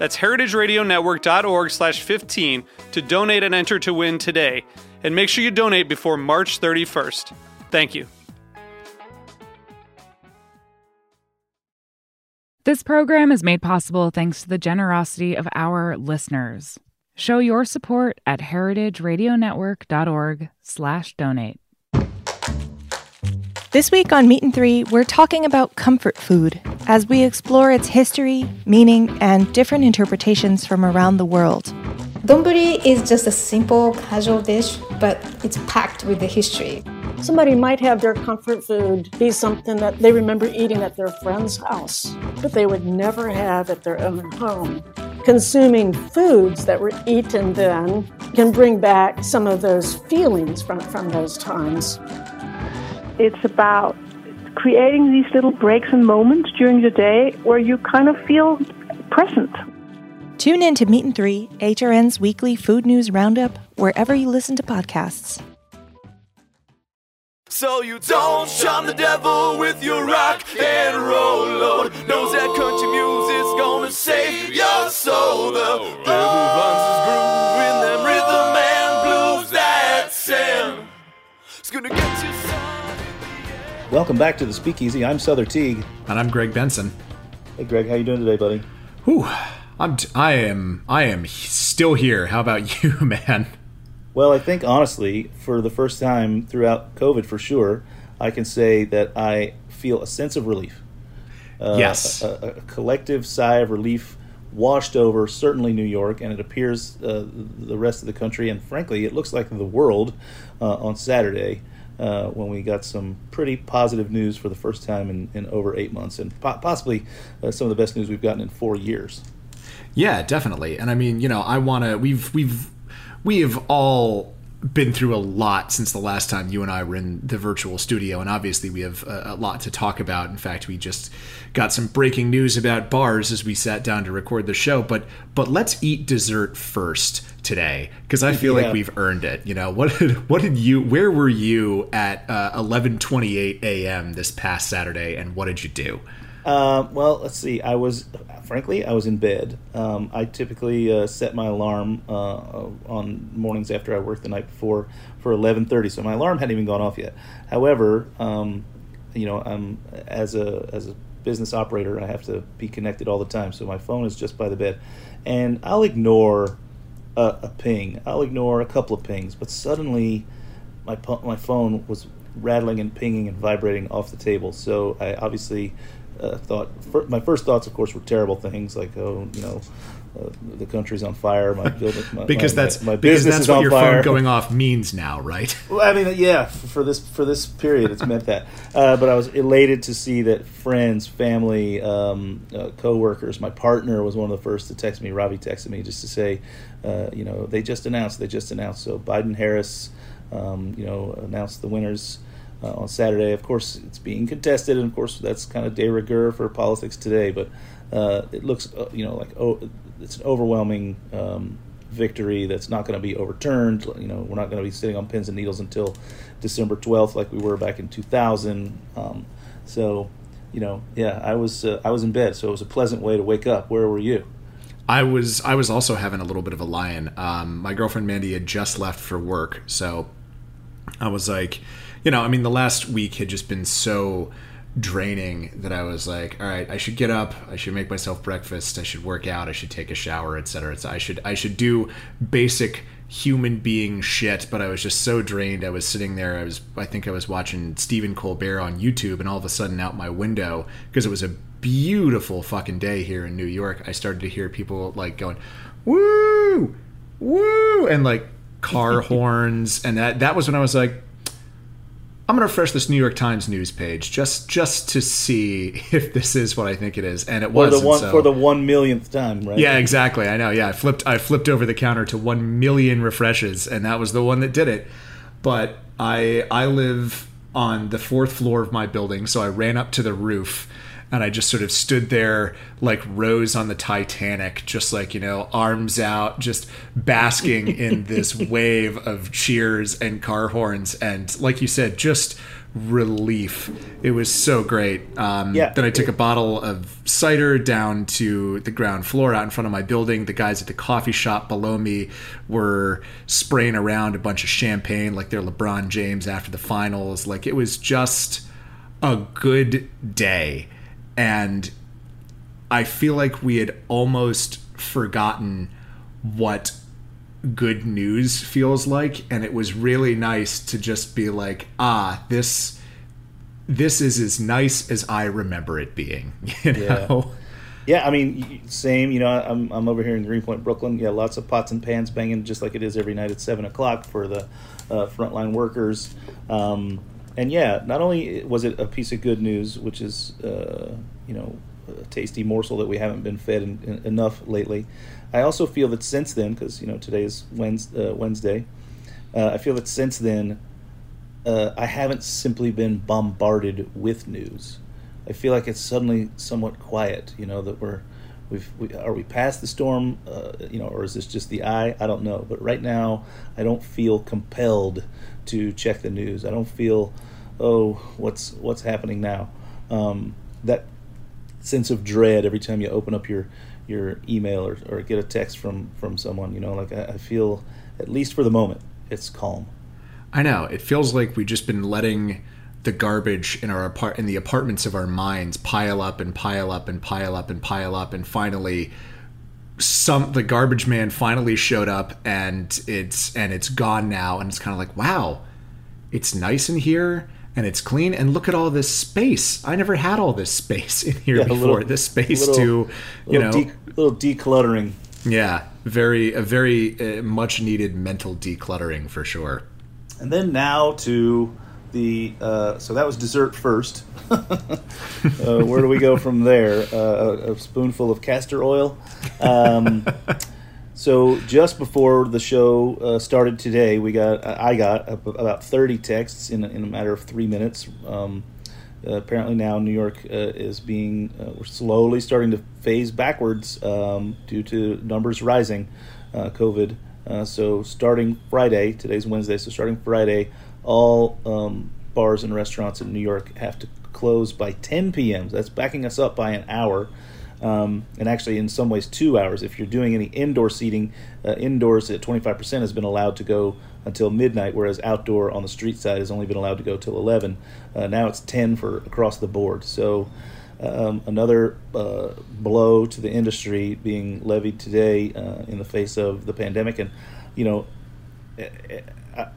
That's heritageradionetwork.org slash 15 to donate and enter to win today. And make sure you donate before March 31st. Thank you. This program is made possible thanks to the generosity of our listeners. Show your support at heritageradionetwork.org slash donate. This week on Meat and Three, we're talking about comfort food as we explore its history, meaning, and different interpretations from around the world. Donburi is just a simple, casual dish, but it's packed with the history. Somebody might have their comfort food be something that they remember eating at their friend's house, but they would never have at their own home. Consuming foods that were eaten then can bring back some of those feelings from, from those times. It's about creating these little breaks and moments during the day where you kind of feel present. Tune in to Meat and Three, HRN's weekly food news roundup, wherever you listen to podcasts. So you don't shun the devil with your rock and roll load. Knows that country music's gonna save your soul. The devil runs his Welcome back to the Speakeasy. I'm Sother Teague. And I'm Greg Benson. Hey, Greg, how you doing today, buddy? Whew. I'm t- I am I am still here. How about you, man? Well, I think honestly, for the first time throughout COVID, for sure, I can say that I feel a sense of relief. Uh, Yes. a, a collective sigh of relief washed over certainly New York, and it appears uh, the rest of the country, and frankly, it looks like the world uh, on Saturday. Uh, when we got some pretty positive news for the first time in, in over eight months, and po- possibly uh, some of the best news we've gotten in four years. Yeah, definitely. And I mean, you know, I want to. We've we've we have all been through a lot since the last time you and I were in the virtual studio, and obviously we have a, a lot to talk about. In fact, we just got some breaking news about bars as we sat down to record the show. But but let's eat dessert first today because I feel Yeah. like we've earned it. You know what? Did, what did you? Where were you at uh, eleven twenty eight a.m. this past Saturday, and what did you do? Uh, well, let's see. I was, frankly, I was in bed. Um, I typically uh, set my alarm uh, on mornings after I worked the night before for eleven thirty. So my alarm hadn't even gone off yet. However, um, you know, I'm as a as a business operator, I have to be connected all the time. So my phone is just by the bed, and I'll ignore a, a ping. I'll ignore a couple of pings, but suddenly my my phone was rattling and pinging and vibrating off the table. So I obviously uh, thought fir- my first thoughts, of course, were terrible things like oh, you know, uh, the country's on fire. My building, my, Because my- that's my, because business that's is what on your fire. phone going off means now, right? Well, I mean, yeah, for this for this period, it's meant that. Uh, but I was elated to see that friends, family, um, uh, coworkers, my partner was one of the first to text me. Ravi texted me just to say, uh, you know, they just announced, they just announced. So Biden Harris, um, you know, announced the winners. Uh, on Saturday, of course, it's being contested, and of course, that's kind of de rigueur for politics today. But uh, it looks, uh, you know, like oh, it's an overwhelming um, victory that's not going to be overturned. You know, we're not going to be sitting on pins and needles until December 12th, like we were back in 2000. Um, so, you know, yeah, I was uh, I was in bed, so it was a pleasant way to wake up. Where were you? I was I was also having a little bit of a lion. Um, my girlfriend Mandy had just left for work, so I was like, you know, I mean, the last week had just been so draining that I was like, all right, I should get up, I should make myself breakfast, I should work out, I should take a shower, etc. I should I should do basic human being shit, but I was just so drained. I was sitting there. I was, I think I was watching Stephen Colbert on YouTube, and all of a sudden, out my window, because it was a beautiful fucking day here in New York, I started to hear people like going, "Woo, woo," and like car horns, and that that was when I was like, I'm gonna refresh this New York Times news page just just to see if this is what I think it is, and it was For the one for the one millionth time, right? yeah, exactly. I know. Yeah, I flipped. I flipped over the counter to one million refreshes, and that was the one that did it. But I I live on the fourth floor of my building, so I ran up to the roof, and I just sort of stood there like Rose on the Titanic, just like you know, arms out, just basking in this wave of cheers and car horns, and like you said, just relief. It was so great. Um, Yeah. Then I took a bottle of cider down to the ground floor out in front of my building. The guys at the coffee shop below me were spraying around a bunch of champagne like they're LeBron James after the finals. Like it was just a good day. And I feel like we had almost forgotten what good news feels like and it was really nice to just be like ah this this is as nice as i remember it being you know Yeah, I mean, same. You know, I'm I'm over here in Greenpoint, Brooklyn. Yeah, lots of pots and pans banging, just like it is every night at seven o'clock for the uh, frontline workers. Um, and yeah, not only was it a piece of good news, which is uh, you know a tasty morsel that we haven't been fed in, in, enough lately. I also feel that since then, because you know today is Wednesday, uh, Wednesday uh, I feel that since then uh, I haven't simply been bombarded with news. I feel like it's suddenly somewhat quiet. You know that we're we've we, are we past the storm? Uh, you know, or is this just the eye? I don't know. But right now, I don't feel compelled to check the news. I don't feel, oh, what's what's happening now? Um, that sense of dread every time you open up your your email or, or get a text from from someone. You know, like I, I feel at least for the moment, it's calm. i know it feels like we've just been letting the garbage in our apart in the apartments of our minds pile up and pile up and pile up and pile up and finally some the garbage man finally showed up and it's and it's gone now. And it's kind of like wow it's nice in here and it's clean. And look at all this space. I never had all this space in here Yeah, before little- this space little- to you little know. de- little decluttering. yeah very a very uh, much needed mental decluttering for sure. And then now to the uh, so that was dessert first. uh, where do we go from there? Uh, a, a spoonful of castor oil. Um, so just before the show uh, started today, we got I got about thirty texts in a, in a matter of three minutes. Um, uh, apparently now New York uh, is being uh, we're slowly starting to phase backwards um, due to numbers rising, uh, COVID. Uh, so starting Friday, today's Wednesday, so starting Friday, all um, bars and restaurants in New York have to close by 10 p.m. That's backing us up by an hour. Um, and actually, in some ways, two hours. If you're doing any indoor seating, uh, indoors at 25% has been allowed to go until midnight, whereas outdoor on the street side has only been allowed to go till 11. Uh, now it's 10 for across the board. So um, another uh, blow to the industry being levied today uh, in the face of the pandemic, and you know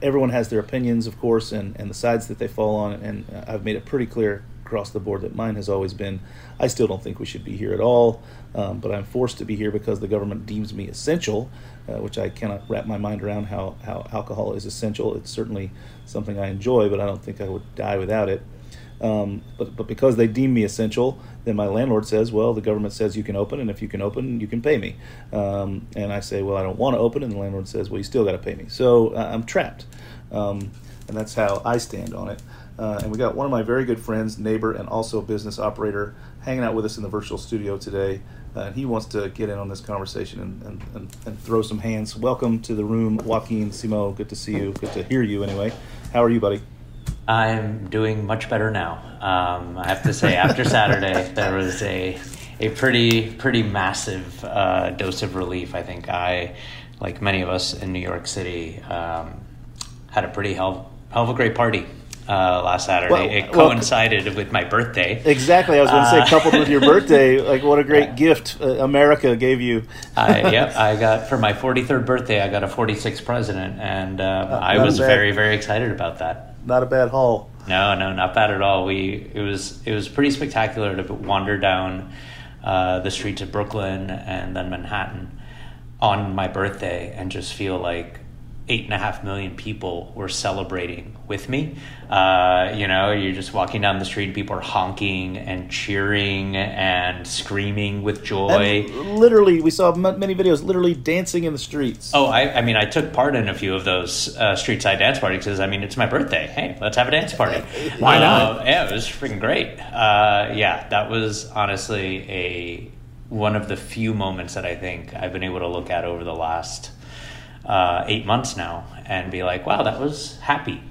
everyone has their opinions, of course, and, and the sides that they fall on. And I've made it pretty clear across the board that mine has always been I still don't think we should be here at all, um, but I'm forced to be here because the government deems me essential, uh, which I cannot wrap my mind around how, how alcohol is essential. It's certainly something I enjoy, but I don't think I would die without it. Um, but, but because they deem me essential, then my landlord says, well, the government says you can open, and if you can open, you can pay me. Um, and I say, well, I don't want to open, and the landlord says, well, you still got to pay me. So uh, I'm trapped. Um, and that's how I stand on it. Uh, and we got one of my very good friends, neighbor, and also business operator, hanging out with us in the virtual studio today. Uh, and he wants to get in on this conversation and, and, and, and throw some hands. Welcome to the room, Joaquin Simo. Good to see you. Good to hear you, anyway. How are you, buddy? I'm doing much better now. Um, I have to say, after Saturday, there was a a pretty pretty massive uh, dose of relief. I think I, like many of us in New York City, um, had a pretty hell, hell of a great party. uh, last Saturday. Well- it well- coincided with my birthday. Exactly. I was going to Uh, say, coupled with your birthday, like what a great gift uh, America gave you. I, yep, I got for my 43rd birthday. I got a 46th president, and uh, I was bad. very, very excited about that. Not a bad haul. No, no, not bad at all. We it was it was pretty spectacular to wander down uh, the streets of Brooklyn and then Manhattan on my birthday and just feel like eight and a half million people were celebrating with me. Uh, you know, you're just walking down the street, and people are honking and cheering and screaming with joy. And literally, we saw m- many videos literally dancing in the streets. Oh, I, I mean, I took part in a few of those uh, street side dance parties because I mean, it's my birthday. Hey, let's have a dance party. Why not? Uh, yeah, it was freaking great. Uh, yeah, that was honestly a one of the few moments that I think I've been able to look at over the last uh, eight months now and be like, wow, that was happy.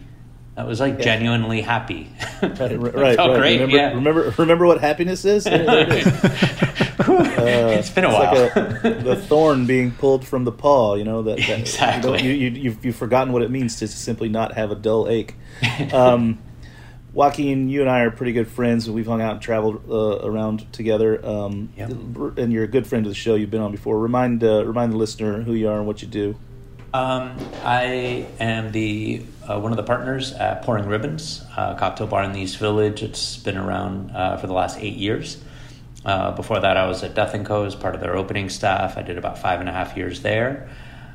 That was like genuinely happy. Right, right, It right. felt great. Remember, yeah. remember, remember what happiness is? There- there it is. Uh, it's been a it's while. like a, the thorn being pulled from the paw. You know that, that Exactly. You you, you, you've, you've forgotten what it means to simply not have a dull ache. Um, Joaquin, you and I are pretty good friends. and We've hung out and traveled uh, around together. Um, Yep. And you're a good friend of the show. You've been on before. Remind uh, remind the listener who you are and what you do. Um, I am the uh, one of the partners at Pouring Ribbons, uh, cocktail bar in the East Village. It's been around uh, for the last eight years. Uh, before that, I was at Death and Co. as part of their opening staff. I did about five and a half years there.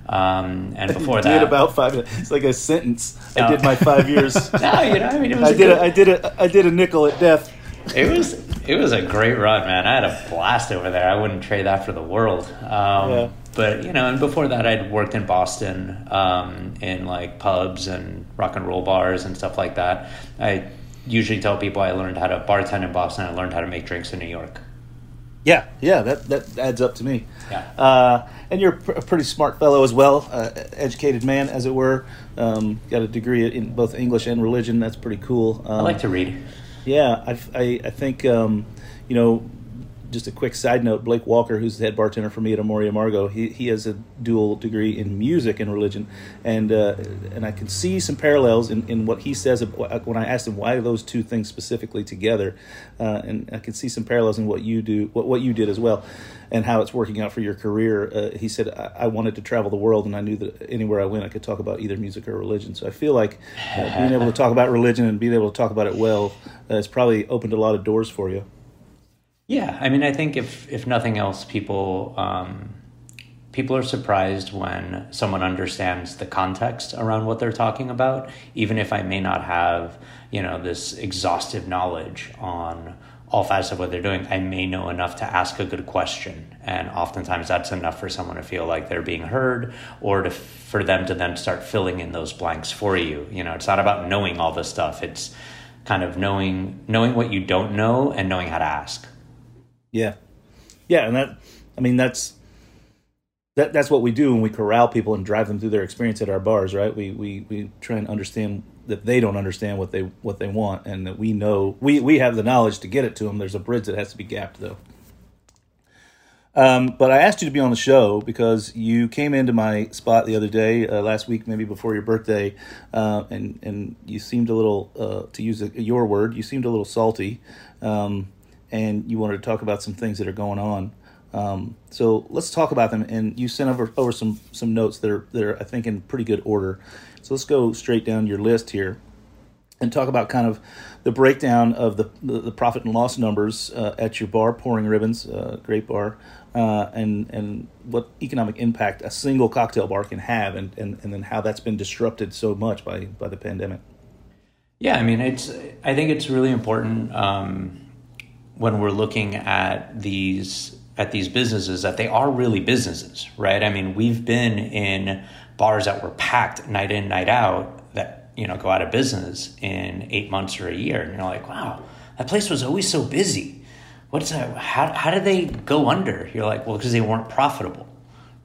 Um, and before that, did about five. It's like a sentence. I did my five years. no, you know, I mean, it was I a did. good- A, I did. A, I did a nickel at death. it was it was a great run, man. I had a blast over there. I wouldn't trade that for the world. Um, Yeah. But you know, and before that, I'd worked in Boston um, in like pubs and rock and roll bars and stuff like that. I usually tell people I learned how to bartend in Boston. I learned how to make drinks in New York. Yeah, yeah, that that adds up to me. Yeah. Uh, and you're a pretty smart fellow as well, uh, educated man, as it were. Um, got a degree in both English and religion. That's pretty cool. Um, I like to read. Yeah, I, I, I think, um, you know, just a quick side note Blake Walker, who's the head bartender for me at Amor y Amargo, he, he has a dual degree in music and religion. And uh, and I can see some parallels in, in what he says ab- when I asked him why those two things specifically together. Uh, and I can see some parallels in what you do, what, what you did as well, and how it's working out for your career. Uh, he said, I, I wanted to travel the world, and I knew that anywhere I went, I could talk about either music or religion. So I feel like uh, being able to talk about religion and being able to talk about it well uh, has probably opened a lot of doors for you. Yeah, I mean, I think if if nothing else, people um, people are surprised when someone understands the context around what they're talking about, even if I may not have you know this exhaustive knowledge on all facets of what they're doing. I may know enough to ask a good question, and oftentimes that's enough for someone to feel like they're being heard, or to for them to then start filling in those blanks for you. You know, it's not about knowing all this stuff. It's kind of knowing knowing what you don't know and knowing how to ask. Yeah, yeah, and that I mean that's that that's what we do when we corral people and drive them through their experience at our bars, right? We we we try and understand that they don't understand what they what they want, and that we know we we have the knowledge to get it to them. There's a bridge that has to be gapped, though. Um, but I asked you to be on the show because you came into my spot the other day, uh, last week, maybe before your birthday, uh, and and you seemed a little, uh, to use a, your word, you seemed a little salty, um, and you wanted to talk about some things that are going on. Um, so let's talk about them. And you sent over over some some notes that are that are I think in pretty good order. So let's go straight down your list here and talk about kind of the breakdown of the the, the profit and loss numbers uh, at your bar, Pouring Ribbons, uh, great bar, uh, and and what economic impact a single cocktail bar can have, and, and, and then how that's been disrupted so much by by the pandemic. Yeah, I mean, it's. I think it's really important um, when we're looking at these at these businesses that they are really businesses, right? I mean, we've been in bars that were packed night in, night out that you know go out of business in eight months or a year, and you're like, wow, that place was always so busy. What's that? How how did they go under? You're like, well, because they weren't profitable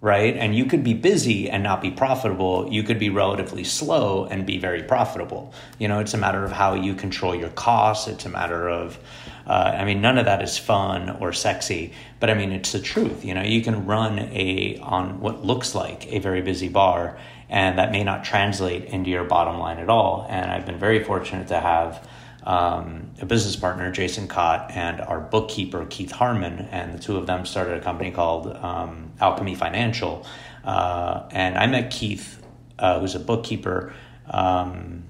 right? And you could be busy and not be profitable. You could be relatively slow and be very profitable. You know, it's a matter of how you control your costs. It's a matter of, uh, I mean, none of that is fun or sexy, but I mean, it's the truth. You know, you can run a on what looks like a very busy bar and that may not translate into your bottom line at all. And I've been very fortunate to have um, a business partner, Jason Cott, and our bookkeeper, Keith Harmon, and the two of them started a company called um, Alchemy Financial. Uh, and I met Keith, uh, who's a bookkeeper. Um,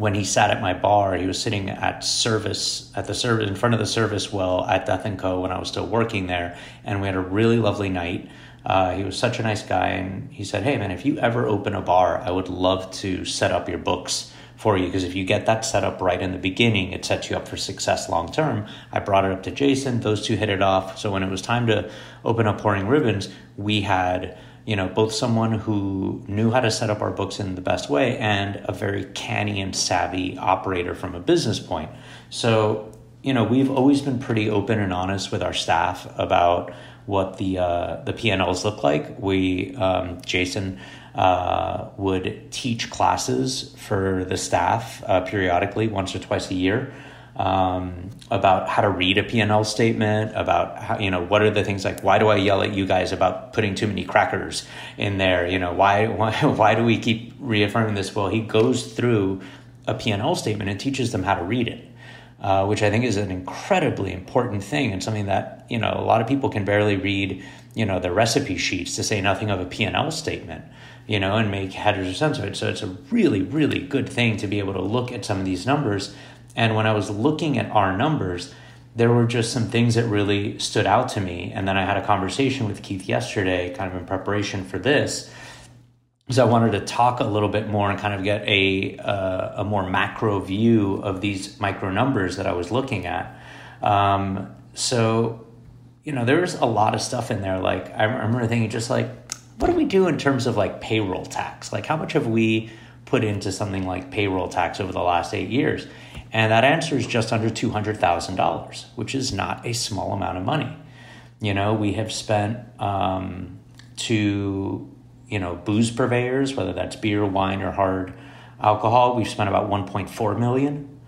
when he sat at my bar, he was sitting at service at the service in front of the service well at Death and Co. when I was still working there, and we had a really lovely night. Uh, he was such a nice guy, and he said, "Hey, man, if you ever open a bar, I would love to set up your books for you because if you get that set up right in the beginning, it sets you up for success long term." I brought it up to Jason; those two hit it off. So when it was time to open up pouring ribbons, we had you know, both someone who knew how to set up our books in the best way and a very canny and savvy operator from a business point. So, you know, we've always been pretty open and honest with our staff about what the uh, the PNLs look like. We, um, Jason, uh, would teach classes for the staff uh, periodically, once or twice a year um, about how to read a P&L statement, about how, you know, what are the things like, why do I yell at you guys about putting too many crackers in there? You know, why, why, why do we keep reaffirming this? Well, he goes through a P&L statement and teaches them how to read it. Uh, which I think is an incredibly important thing and something that you know a lot of people can barely read you know the recipe sheets to say nothing of a P&L statement you know and make headers or sense of it so it's a really really good thing to be able to look at some of these numbers and when I was looking at our numbers, there were just some things that really stood out to me. And then I had a conversation with Keith yesterday, kind of in preparation for this, because I wanted to talk a little bit more and kind of get a uh, a more macro view of these micro numbers that I was looking at. Um, so, you know, there's a lot of stuff in there. Like I remember thinking, just like, what do we do in terms of like payroll tax? Like, how much have we put into something like payroll tax over the last eight years? And that answer is just under $200,000, which is not a small amount of money. You know, we have spent um, to, you know, booze purveyors, whether that's beer, wine, or hard alcohol, we've spent about 1.4 million.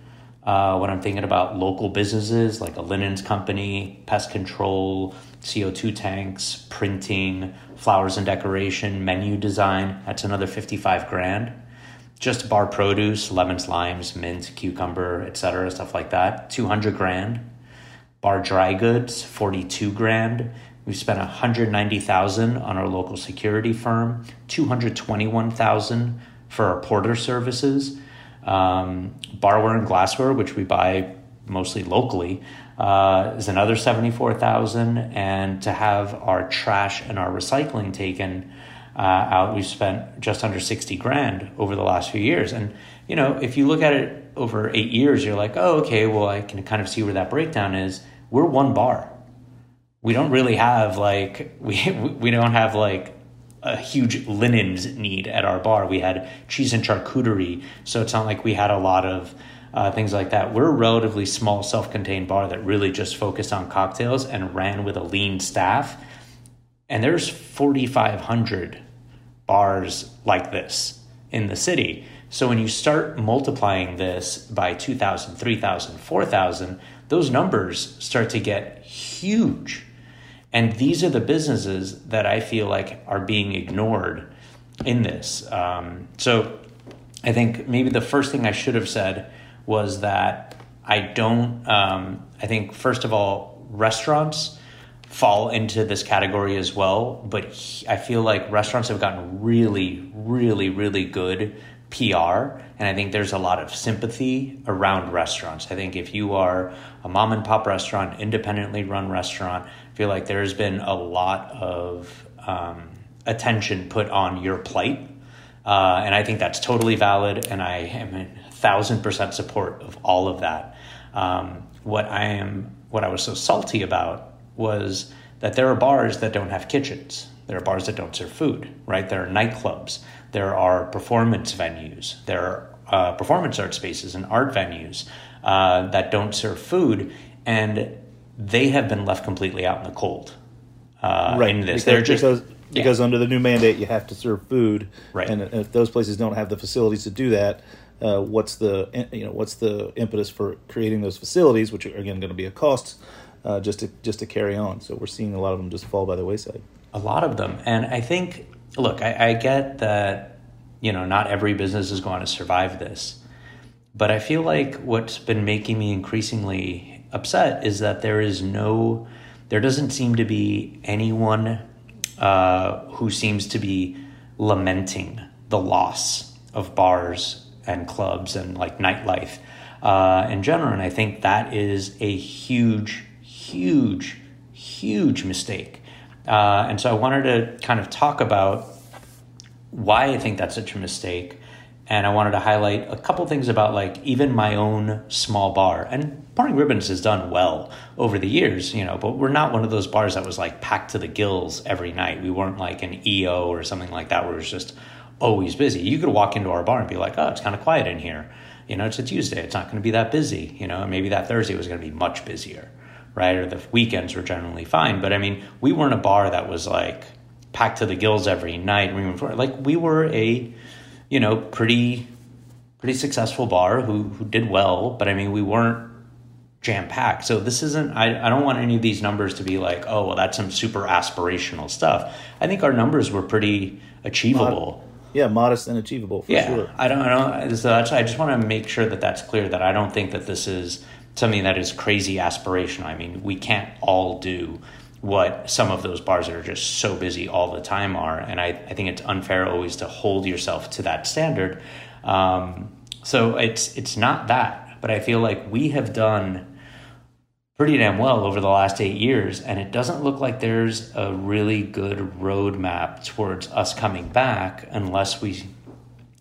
Uh, when I'm thinking about local businesses like a linens company, pest control, CO2 tanks, printing, flowers and decoration, menu design, that's another 55 grand just bar produce, lemons, limes, mint, cucumber, etc., stuff like that, 200 grand. Bar dry goods, 42 grand. We've spent 190,000 on our local security firm, 221,000 for our porter services. Um, barware and glassware, which we buy mostly locally, uh, is another 74,000 and to have our trash and our recycling taken uh, out. We've spent just under 60 grand over the last few years. And, you know, if you look at it over eight years, you're like, oh, okay, well, I can kind of see where that breakdown is. We're one bar. We don't really have like, we, we don't have like a huge linens need at our bar. We had cheese and charcuterie. So it's not like we had a lot of uh, things like that. We're a relatively small, self contained bar that really just focused on cocktails and ran with a lean staff and there's 4,500 bars like this in the city. So when you start multiplying this by 2,000, 3,000, 4,000, those numbers start to get huge. And these are the businesses that I feel like are being ignored in this. Um, so I think maybe the first thing I should have said was that I don't, um, I think, first of all, restaurants fall into this category as well. But he, I feel like restaurants have gotten really, really, really good PR. And I think there's a lot of sympathy around restaurants. I think if you are a mom and pop restaurant, independently run restaurant, I feel like there's been a lot of um, attention put on your plight. Uh, and I think that's totally valid. And I am a thousand percent support of all of that. Um, what I am, what I was so salty about was that there are bars that don't have kitchens. There are bars that don't serve food, right? There are nightclubs. There are performance venues. There are uh, performance art spaces and art venues uh, that don't serve food, and they have been left completely out in the cold. Uh, right. In this, because, they're just because, because under the new mandate, you have to serve food, Right. And if those places don't have the facilities to do that, uh, what's the you know what's the impetus for creating those facilities, which are again going to be a cost uh, just to just to carry on. So we're seeing a lot of them just fall by the wayside. a lot of them and i think look, I, I get that, you know, not every business is going to survive this. But I feel like what's been making me increasingly upset is that there is no, there doesn't seem to be anyone uh, who seems to be lamenting the loss of bars and clubs and like nightlife uh, in general. And I think that is a huge, huge, huge mistake. Uh, and so I wanted to kind of talk about why I think that's such a mistake. And I wanted to highlight a couple things about like even my own small bar. And Pouring Ribbons has done well over the years, you know, but we're not one of those bars that was like packed to the gills every night. We weren't like an EO or something like that where it was just always busy. You could walk into our bar and be like, oh, it's kind of quiet in here. You know, it's a Tuesday. It's not going to be that busy. You know, maybe that Thursday was going to be much busier, right? Or the weekends were generally fine. But I mean, we weren't a bar that was like packed to the gills every night. Like we were a, you know, pretty, pretty successful bar who who did well. But I mean, we weren't jam packed. So this isn't. I I don't want any of these numbers to be like, oh, well, that's some super aspirational stuff. I think our numbers were pretty achievable. Yeah, modest and achievable for yeah, sure. I don't know. So that's, I just want to make sure that that's clear that I don't think that this is something that is crazy aspirational. I mean, we can't all do what some of those bars that are just so busy all the time are. And I, I think it's unfair always to hold yourself to that standard. Um, so it's it's not that, but I feel like we have done pretty damn well over the last eight years, and it doesn't look like there's a really good roadmap towards us coming back unless we,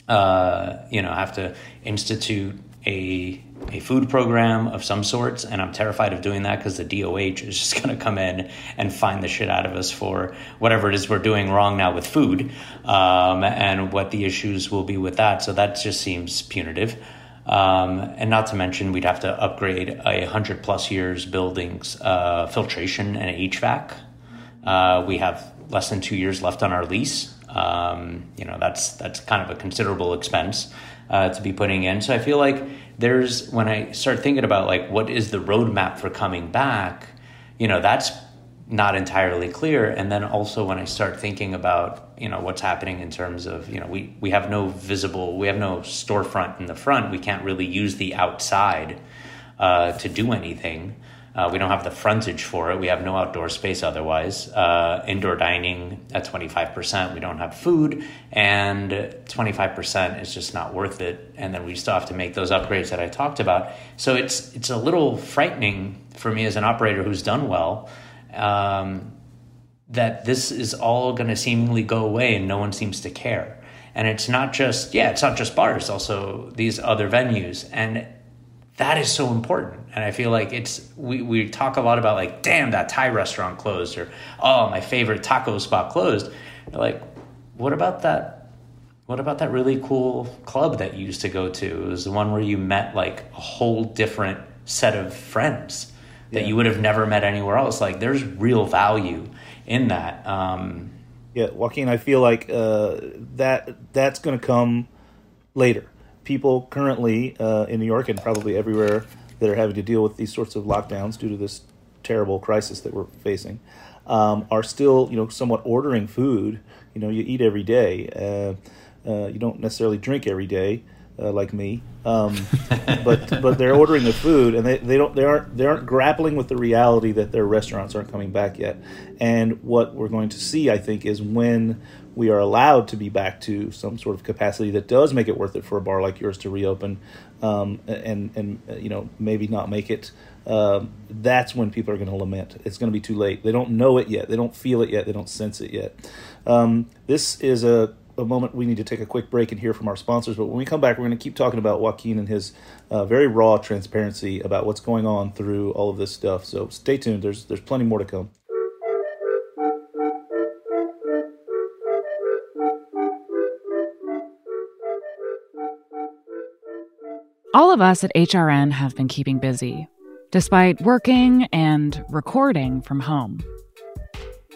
uh, you know, have to institute a a food program of some sorts, and I'm terrified of doing that because the DOH is just going to come in and find the shit out of us for whatever it is we're doing wrong now with food, um, and what the issues will be with that. So that just seems punitive. Um, and not to mention, we'd have to upgrade a hundred plus years buildings uh, filtration and HVAC. Uh, we have less than two years left on our lease. Um, you know, that's that's kind of a considerable expense uh, to be putting in. So I feel like there's when I start thinking about like what is the roadmap for coming back, you know, that's not entirely clear. And then also when I start thinking about you know what's happening in terms of you know we we have no visible we have no storefront in the front. We can't really use the outside uh, to do anything. Uh, we don't have the frontage for it. We have no outdoor space otherwise. Uh, indoor dining at 25%. We don't have food, and 25% is just not worth it. And then we still have to make those upgrades that I talked about. So it's it's a little frightening for me as an operator who's done well. Um, that this is all going to seemingly go away and no one seems to care. And it's not just, yeah, it's not just bars, also these other venues. And that is so important. And I feel like it's, we, we talk a lot about like, damn, that Thai restaurant closed, or oh, my favorite taco spot closed. like, what about that? What about that really cool club that you used to go to? It was the one where you met like a whole different set of friends that Yeah. you would have never met anywhere else. Like, there's real value in that. Um, Yeah, Joaquin, I feel like uh, that that's going to come later. People currently uh, in New York and probably everywhere that are having to deal with these sorts of lockdowns due to this terrible crisis that we're facing um, are still, you know, somewhat ordering food. You know, you eat every day. Uh, uh, you don't necessarily drink every day, uh, like me. Um, but but they're ordering the food, and they, they don't they aren't they aren't grappling with the reality that their restaurants aren't coming back yet. And what we're going to see, I think, is when we are allowed to be back to some sort of capacity that does make it worth it for a bar like yours to reopen, um, and and uh, you know maybe not make it. Um, that's when people are going to lament. It's going to be too late. They don't know it yet. They don't feel it yet. They don't sense it yet. Um, this is a a moment we need to take a quick break and hear from our sponsors. But when we come back, we're going to keep talking about Joaquin and his uh, very raw transparency about what's going on through all of this stuff. So stay tuned. There's there's plenty more to come. All of us at HRN have been keeping busy, despite working and recording from home.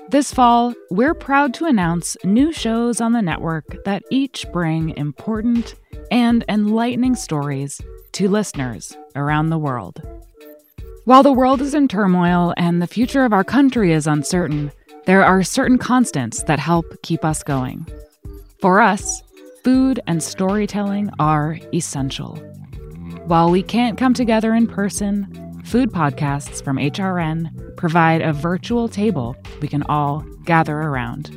This fall, we're proud to announce new shows on the network that each bring important and enlightening stories to listeners around the world. While the world is in turmoil and the future of our country is uncertain, There are certain constants that help keep us going. For us, food and storytelling are essential. While we can't come together in person, food podcasts from HRN provide a virtual table we can all gather around.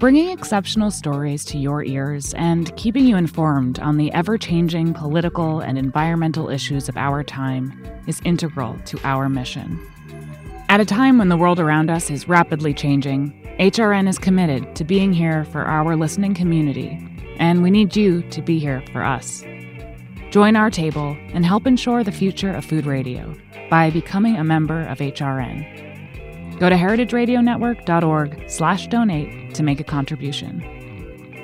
Bringing exceptional stories to your ears and keeping you informed on the ever changing political and environmental issues of our time is integral to our mission. At a time when the world around us is rapidly changing, HRN is committed to being here for our listening community, and we need you to be here for us. Join our table and help ensure the future of food radio by becoming a member of HRN. Go to heritageradionetwork.org/donate to make a contribution.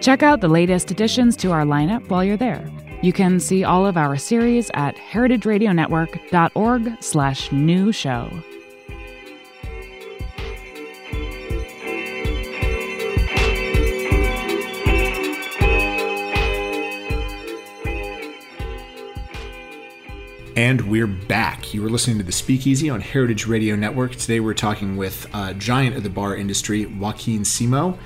Check out the latest additions to our lineup while you're there. You can see all of our series at heritageradionetwork.org/new show. And we're back. You were listening to the Speakeasy on Heritage Radio Network. Today we're talking with a giant of the bar industry, Joaquin Simo.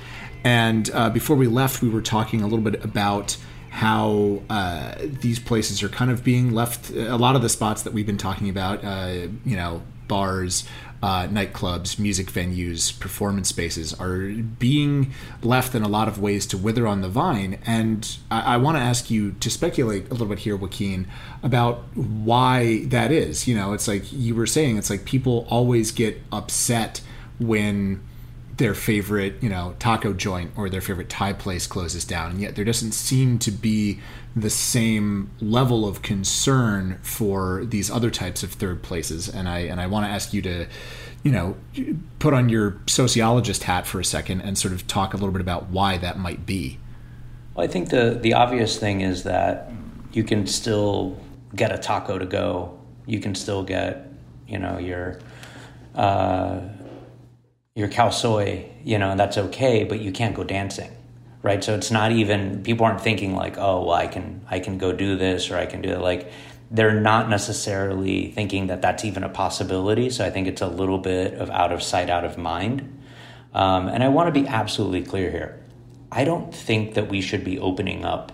And uh, before we left, we were talking a little bit about how uh, these places are kind of being left. A lot of the spots that we've been talking about, uh, you know, bars, uh, nightclubs, music venues, performance spaces are being left in a lot of ways to wither on the vine. And I, I want to ask you to speculate a little bit here, Joaquin, about why that is. You know, it's like you were saying, it's like people always get upset when their favorite, you know, taco joint or their favorite Thai place closes down, and yet there doesn't seem to be the same level of concern for these other types of third places. And I and I want to ask you to, you know, put on your sociologist hat for a second and sort of talk a little bit about why that might be. Well, I think the the obvious thing is that you can still get a taco to go. You can still get, you know, your. Uh, your khao soy, you know, that's okay, but you can't go dancing, right? So it's not even people aren't thinking like, oh, well, I can I can go do this or I can do it. Like they're not necessarily thinking that that's even a possibility. So I think it's a little bit of out of sight, out of mind. Um, and I want to be absolutely clear here. I don't think that we should be opening up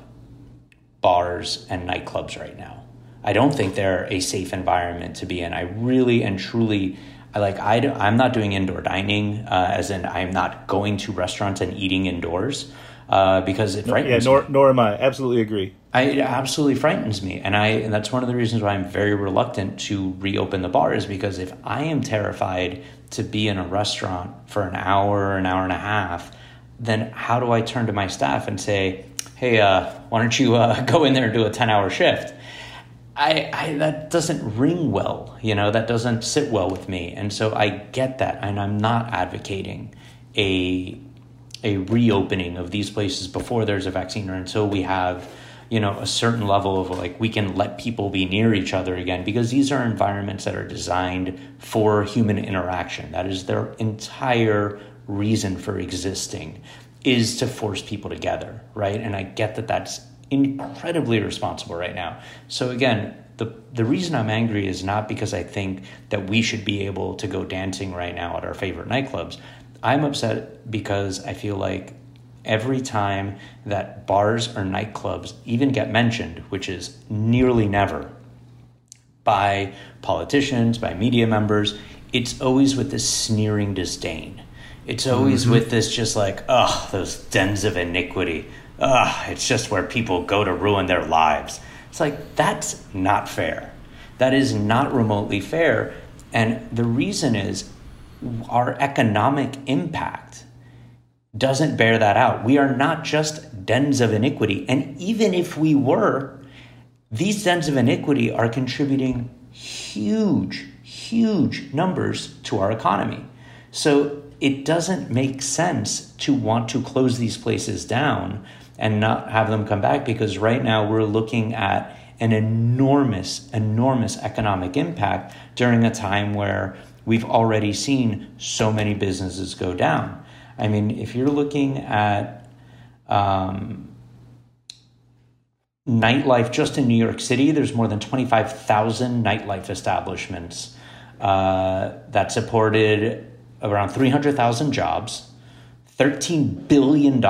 bars and nightclubs right now. I don't think they're a safe environment to be in. I really and truly I like I do, I'm not doing indoor dining, uh, as in I'm not going to restaurants and eating indoors uh, because it frightens. yeah, nor, me. nor am I. Absolutely agree. I, it absolutely frightens me, and I and that's one of the reasons why I'm very reluctant to reopen the bar is because if I am terrified to be in a restaurant for an hour, or an hour and a half, then how do I turn to my staff and say, "Hey, uh, why don't you uh, go in there and do a ten hour shift?" I, I, that doesn't ring well, you know, that doesn't sit well with me. And so I get that, and I'm not advocating a a reopening of these places before there's a vaccine or until we have, you know, a certain level of like we can let people be near each other again because these are environments that are designed for human interaction. That is their entire reason for existing is to force people together, right? And I get that that's incredibly responsible right now. So again, the the reason I'm angry is not because I think that we should be able to go dancing right now at our favorite nightclubs. I'm upset because I feel like every time that bars or nightclubs even get mentioned, which is nearly never by politicians, by media members, it's always with this sneering disdain. It's always Mhm. with this just like, oh, those dens of iniquity. Ugh, it's just where people go to ruin their lives. It's like, that's not fair. That is not remotely fair. And the reason is our economic impact doesn't bear that out. We are not just dens of iniquity. And even if we were, these dens of iniquity are contributing huge, huge numbers to our economy. So it doesn't make sense to want to close these places down and not have them come back because right now we're looking at an enormous, enormous economic impact during a time where we've already seen so many businesses go down. I mean, if you're looking at um, nightlife just in New York City, there's more than 25,000 nightlife establishments uh, that supported around 300,000 jobs, $13 billion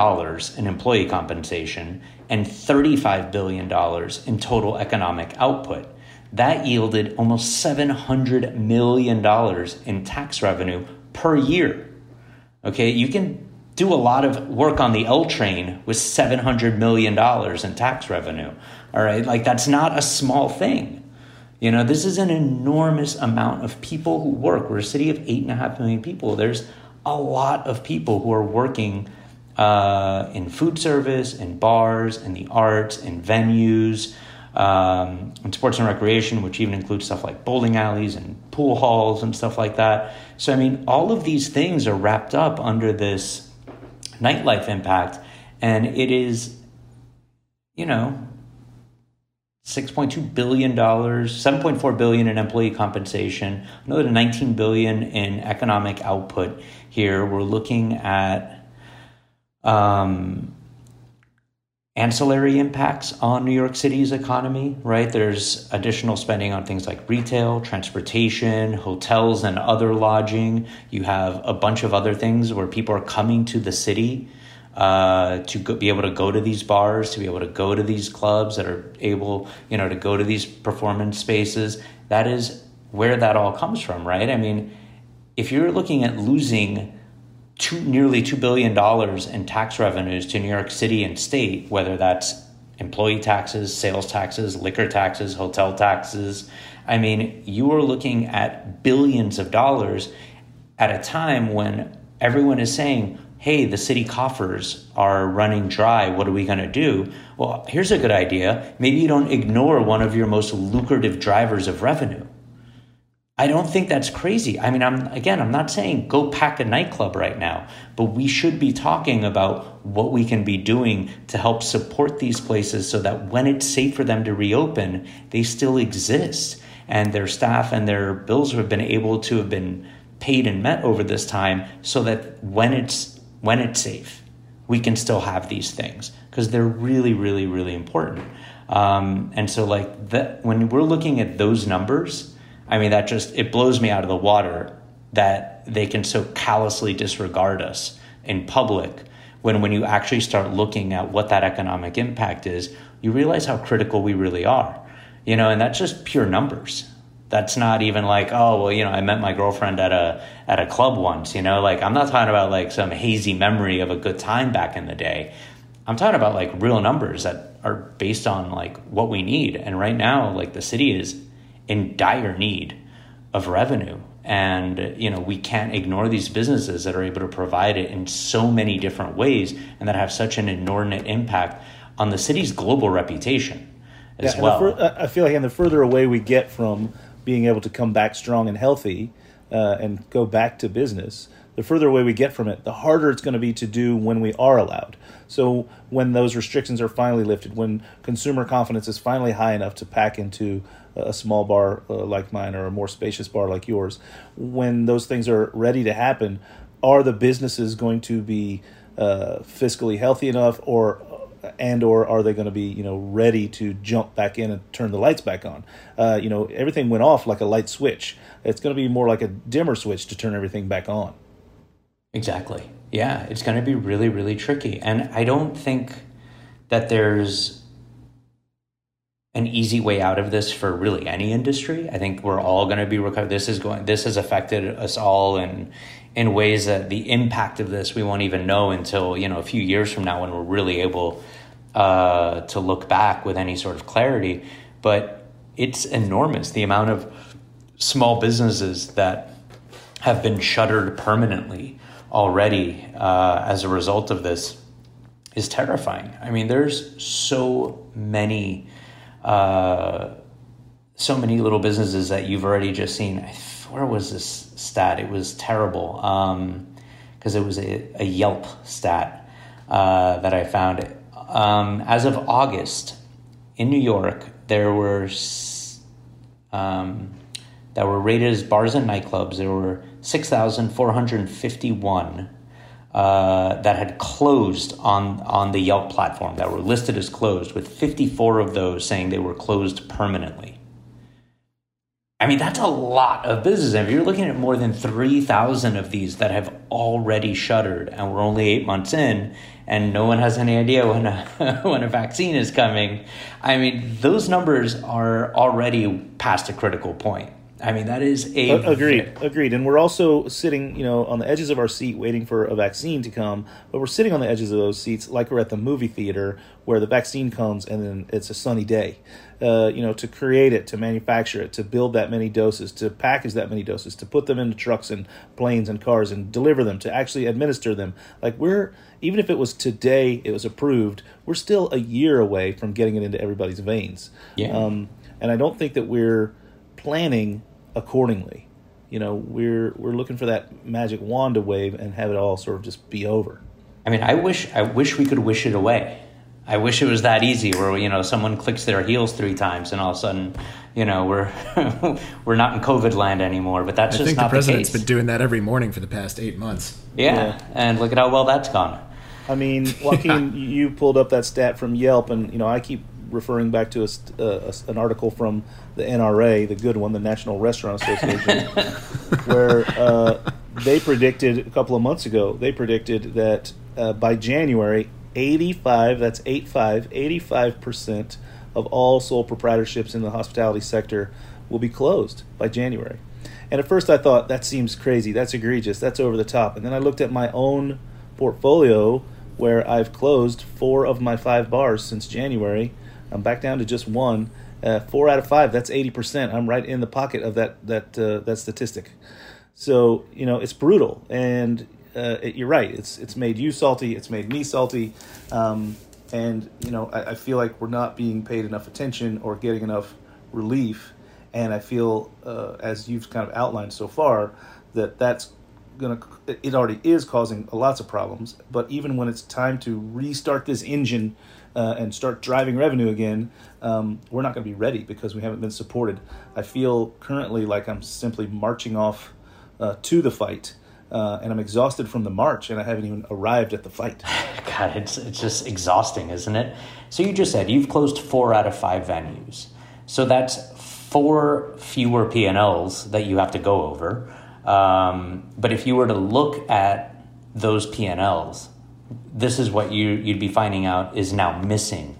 in employee compensation, and $35 billion in total economic output. That yielded almost $700 million in tax revenue per year. Okay, you can do a lot of work on the L train with $700 million in tax revenue. All right, like that's not a small thing. You know, this is an enormous amount of people who work. We're a city of eight and a half million people. There's a lot of people who are working uh, in food service, in bars, in the arts, in venues, um, in sports and recreation, which even includes stuff like bowling alleys and pool halls and stuff like that. So, I mean, all of these things are wrapped up under this nightlife impact, and it is, you know, $6.2 billion, 7.4 billion in employee compensation, another 19 billion in economic output here. We're looking at um, ancillary impacts on New York City's economy, right? There's additional spending on things like retail, transportation, hotels, and other lodging. You have a bunch of other things where people are coming to the city uh, to go, be able to go to these bars, to be able to go to these clubs that are able, you know, to go to these performance spaces. That is where that all comes from, right? I mean, if you're looking at losing two, nearly $2 billion in tax revenues to New York City and state, whether that's employee taxes, sales taxes, liquor taxes, hotel taxes, I mean, you are looking at billions of dollars at a time when everyone is saying, hey, the city coffers are running dry. What are we going to do? Well, here's a good idea. Maybe you don't ignore one of your most lucrative drivers of revenue. I don't think that's crazy. I mean, I'm again, I'm not saying go pack a nightclub right now, but we should be talking about what we can be doing to help support these places so that when it's safe for them to reopen, they still exist and their staff and their bills have been able to have been paid and met over this time so that when it's when it's safe, we can still have these things because they're really, really, really important. Um, and so, like that, when we're looking at those numbers, I mean, that just it blows me out of the water that they can so callously disregard us in public. When when you actually start looking at what that economic impact is, you realize how critical we really are. You know, and that's just pure numbers that's not even like oh well you know i met my girlfriend at a at a club once you know? Like i'm not talking about like some hazy memory of a good time back in the day. I'm talking about like real numbers that are based on like what we need. And right now like the city is in dire need of revenue. And you know we can't ignore these businesses that are able to provide it in so many different ways and that have such an inordinate impact on the city's global reputation as yeah, well. fur- I feel like, and the further away we get from being able to come back strong and healthy uh, and go back to business, the further away we get from it, the harder it's going to be to do when we are allowed. So when those restrictions are finally lifted, when consumer confidence is finally high enough to pack into a small bar uh, like mine or a more spacious bar like yours, when those things are ready to happen, are the businesses going to be uh, fiscally healthy enough or and or are they going to be you know ready to jump back in and turn the lights back on? Uh, you know everything went off like a light switch. It's going to be more like a dimmer switch to turn everything back on. Exactly. Yeah it's going to be really really tricky. And i don't think that there's an easy way out of this for really any industry. I think we're all going to be recovered this is going this has affected us all in in ways that the impact of this we won't even know until you know a few years from now when we're really able uh, to look back with any sort of clarity. But it's enormous the amount of small businesses that have been shuttered permanently already uh, as a result of this is terrifying. I mean, there's so many, uh, so many little businesses that you've already just seen. Where was this stat? It was terrible because um, it was a, a Yelp stat uh, that I found um, as of August in New York, there were um, that were rated as bars and nightclubs. There were six thousand four hundred fifty-one uh, that had closed on on the Yelp platform that were listed as closed, with fifty-four of those saying they were closed permanently. I mean, that's a lot of business. If you're looking at more than 3,000 of these that have already shuttered, and we're only eight months in, and no one has any idea when a, when a vaccine is coming, I mean, those numbers are already past a critical point. I mean, that is a agreed, agreed. And we're also sitting, you know, on the edges of our seat, waiting for a vaccine to come. But we're sitting on the edges of those seats, like we're at the movie theater, where the vaccine comes and then it's a sunny day. Uh, you know, to create it, to manufacture it, to build that many doses, to package that many doses, to put them into trucks and planes and cars and deliver them, to actually administer them. Like we're even if it was today, it was approved. We're still a year away from getting it into everybody's veins. Yeah. Um, and I don't think that we're planning accordingly. You know, we're we're looking for that magic wand to wave and have it all sort of just be over. I mean, I wish I wish we could wish it away. I wish it was that easy where you know someone clicks their heels three times and all of a sudden, you know, we're we're not in COVID land anymore. But that's I just think not the president's the case. been doing that every morning for the past eight months. Yeah. Yeah. and look at how well that's gone. I mean, Joaquin, you pulled up that stat from Yelp, and you know I keep referring back to a, uh, a an article from the NRA, the good one, the National Restaurant Association, where uh, they predicted a couple of months ago. They predicted that uh, by January, 85 that's 85 85 percent of all sole proprietorships in the hospitality sector will be closed by January. And at first I thought that seems crazy. That's egregious. That's over the top. And then I looked at my own portfolio where I've closed four of my five bars since January. I'm back down to just one. Uh, four out of five. That's eighty percent. I'm right in the pocket of that that uh, that statistic. So you know it's brutal, and uh, it, you're right. It's it's made you salty. It's made me salty, um, and you know I, I feel like we're not being paid enough attention or getting enough relief. And I feel, uh, as you've kind of outlined so far, that that's gonna it already is causing lots of problems. But even when it's time to restart this engine uh, and start driving revenue again, um, we're not going to be ready because we haven't been supported. I feel currently like I'm simply marching off uh, to the fight. Uh, and I'm exhausted from the march, and I haven't even arrived at the fight. God, it's it's just exhausting, isn't it? So you just said you've closed four out of five venues. So that's four fewer P&Ls that you have to go over. Um, but if you were to look at those P&Ls, this is what you you'd be finding out is now missing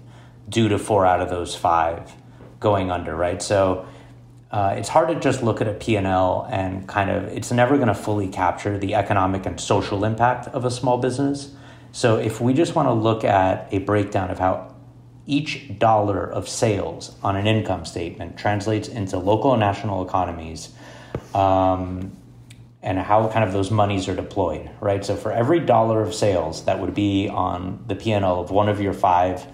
due to four out of those five going under, right? So uh, it's hard to just look at a P&L and kind of it's never going to fully capture the economic and social impact of a small business. So if we just want to look at a breakdown of how each dollar of sales on an income statement translates into local and national economies um, and how kind of those monies are deployed, right? So for every dollar of sales that would be on the P&L of one of your five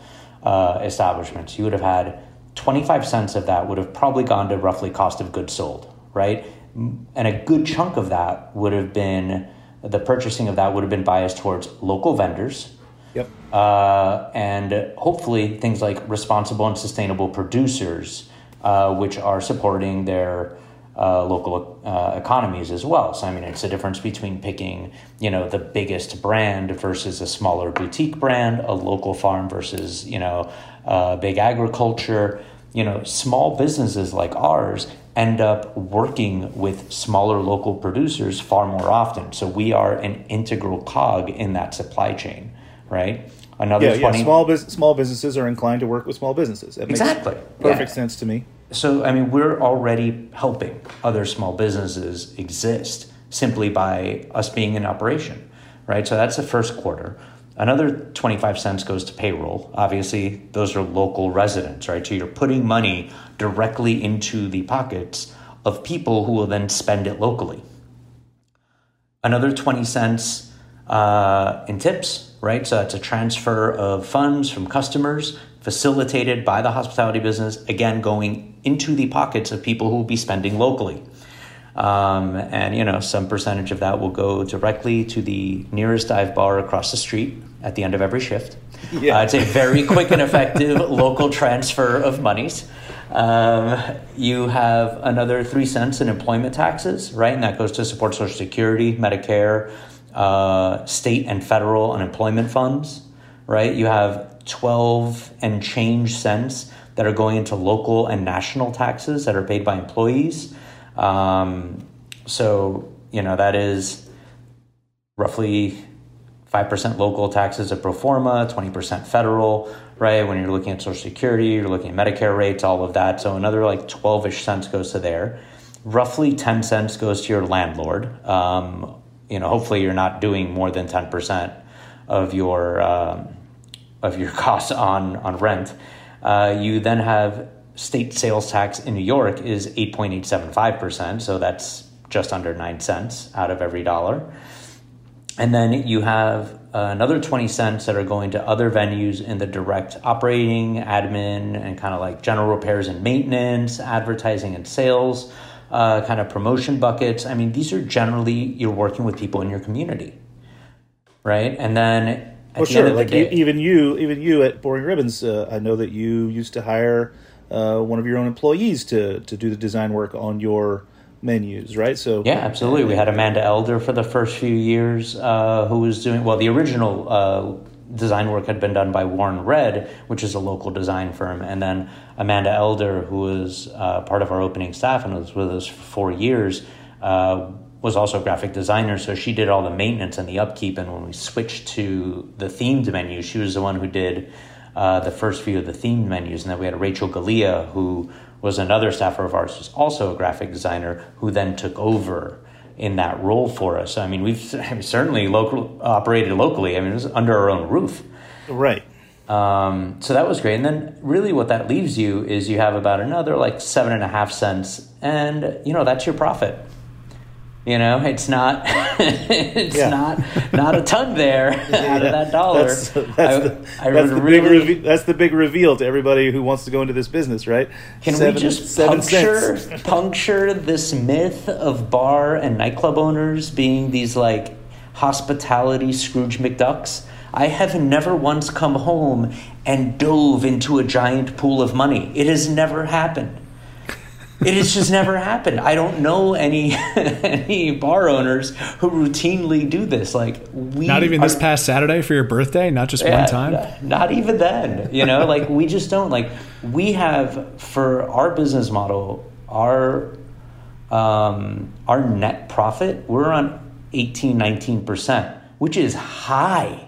uh, establishments, you would have had 25 cents of that would have probably gone to roughly cost of goods sold, right? And a good chunk of that would have been the purchasing of that would have been biased towards local vendors, Yep. uh, and hopefully things like responsible and sustainable producers, uh, which are supporting their uh, local uh, economies as well. So I mean, it's a difference between picking, you know, the biggest brand versus a smaller boutique brand, a local farm versus you know, uh, big agriculture. You know, small businesses like ours end up working with smaller local producers far more often. So we are an integral cog in that supply chain, right? Another Yeah, 20 yeah. Small bus- small businesses are inclined to work with small businesses. That makes Exactly. perfect Yeah. sense to me. So, I mean, we're already helping other small businesses exist simply by us being in operation, right? So that's the first quarter. Another 25 cents goes to payroll. Obviously, those are local residents, right? So you're putting money directly into the pockets of people who will then spend it locally. Another 20 cents uh, in tips, right? So it's a transfer of funds from customers facilitated by the hospitality business, again, going into the pockets of people who will be spending locally. Um, and, you know, some percentage of that will go directly to the nearest dive bar across the street at the end of every shift. Yeah. Uh, it's a very quick and effective local transfer of monies. Um, you have another three cents in employment taxes, right? And that goes to support Social Security, Medicare, uh, state and federal unemployment funds, right? You have 12 and change cents that are going into local and national taxes that are paid by employees. Um, so, you know, that is roughly 5% local taxes at pro forma, 20% federal, right? When you're looking at Social Security, you're looking at Medicare rates, all of that. So another like 12 ish cents goes to there. Roughly 10 cents goes to your landlord. Um, you know, hopefully you're not doing more than 10% of your, um, of your costs on, on rent. Uh, you then have state sales tax in New York is 8.875%. So that's just under nine cents out of every dollar. And then you have uh, another 20 cents that are going to other venues in the direct operating, admin, and kind of like general repairs and maintenance, advertising and sales, uh, kind of promotion buckets. I mean, these are generally you're working with people in your community, right? And then well, sure. end of the Like day, even you, even you at Pouring Ribbons, uh, I know that you used to hire uh, one of your own employees to to do the design work on your menus, right? So Yeah, absolutely. We had Amanda Elder for the first few years, uh, who was doing well. The original uh, design work had been done by Warren Red, which is a local design firm, and then Amanda Elder, who was uh, part of our opening staff and was with us for four years. Was also a graphic designer, so she did all the maintenance and the upkeep. And when we switched to the themed menu, she was the one who did uh, the first few of the themed menus. And then we had Rachel Galia, who was another staffer of ours, who's also a graphic designer, who then took over in that role for us. I mean, we've certainly local operated locally. I mean, it was under our own roof. right. Um, so that was great. And then really what that leaves you is you have about another like seven and a half cents and you know, that's your profit. You know, it's not it's Yeah. not not a ton there out of that dollar. That's, that's, I, the, I that's the big reve- that's the big reveal to everybody who wants to go into this business, right? Can Seven- we just seven puncture puncture this myth of bar and nightclub owners being these like hospitality Scrooge McDucks? I have never once come home and dove into a giant pool of money. It has never happened. It has just never happened. I don't know any any bar owners who routinely do this. Like we Not even this past Saturday for your birthday, not just yeah, one time. Not even then. You know, like we just don't like we have for our business model, our um, our net profit, we're on 18, 19%, which is high.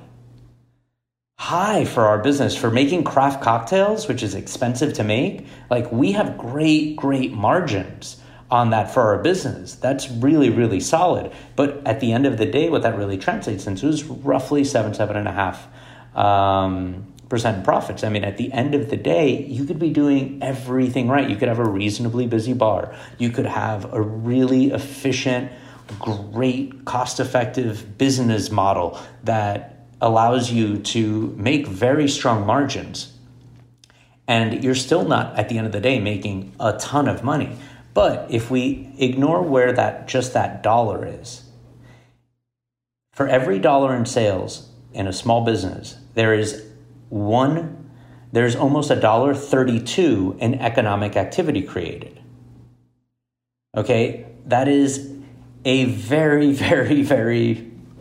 High for our business for making craft cocktails, which is expensive to make. Like we have great, great margins on that for our business. That's really, really solid. But at the end of the day, what that really translates into is roughly seven, seven and a half um, percent profits. I mean, at the end of the day, you could be doing everything right. You could have a reasonably busy bar. You could have a really efficient, great, cost effective business model that allows you to make very strong margins. And you're still not at the end of the day making a ton of money. But if we ignore where that just that dollar is for every dollar in sales in a small business there is one there's almost a dollar 32 in economic activity created. Okay? That is a very very very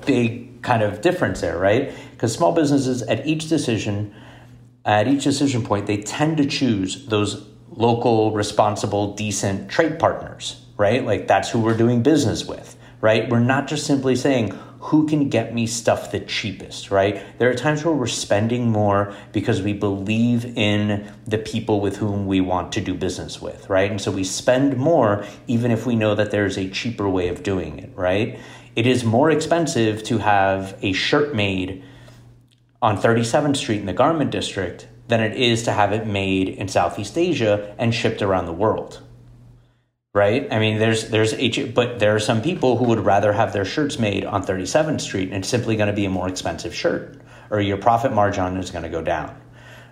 big kind of difference there right because small businesses at each decision at each decision point, they tend to choose those local, responsible, decent trade partners, right? Like that's who we're doing business with, right? We're not just simply saying, who can get me stuff the cheapest, right? There are times where we're spending more because we believe in the people with whom we want to do business with, right? And so we spend more even if we know that there's a cheaper way of doing it, right? It is more expensive to have a shirt made on 37th Street in the garment district than it is to have it made in Southeast Asia and shipped around the world. Right? I mean, there's there's H, but there are some people who would rather have their shirts made on 37th Street, and it's simply going to be a more expensive shirt, or your profit margin is going to go down.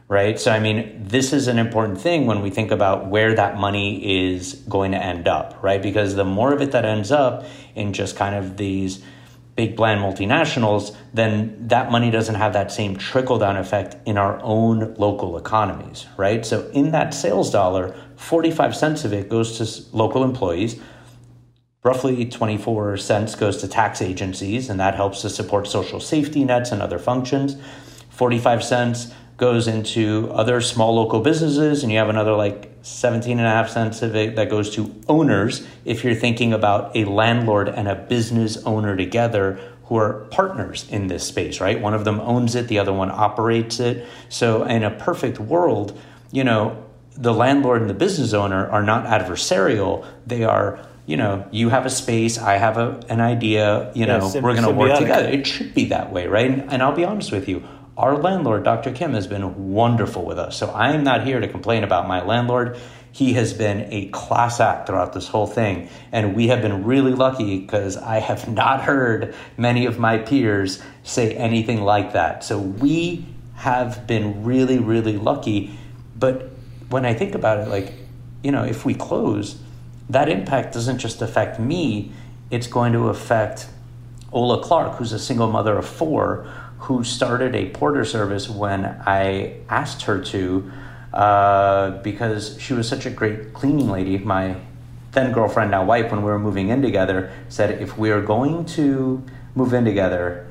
Right? So, I mean, this is an important thing when we think about where that money is going to end up, right? Because the more of it that ends up in just kind of these big bland multinationals, then that money doesn't have that same trickle down effect in our own local economies, right? So in that sales dollar, 45 cents of it goes to local employees. Roughly 24 cents goes to tax agencies, and that helps to support social safety nets and other functions. 45 cents goes into other small local businesses, and you have another like 17 and a half cents of it that goes to owners if you're thinking about a landlord and a business owner together who are partners in this space, right? One of them owns it, the other one operates it. So, in a perfect world, you know, the landlord and the business owner are not adversarial. They are, you know, you have a space, I have a, an idea, you Yeah, know, sym- we're going to work together. It should be that way, right? And, and I'll be honest with you, our landlord, Dr. Kim, has been wonderful with us. So I am not here to complain about my landlord. He has been a class act throughout this whole thing. And we have been really lucky because I have not heard many of my peers say anything like that. So we have been really, really lucky. But when I think about it, like, you know, if we close, that impact doesn't just affect me, it's going to affect Ola Clark, who's a single mother of four, who started a porter service when I asked her to, uh, because she was such a great cleaning lady. My then girlfriend, now wife, when we were moving in together, said if we are going to move in together,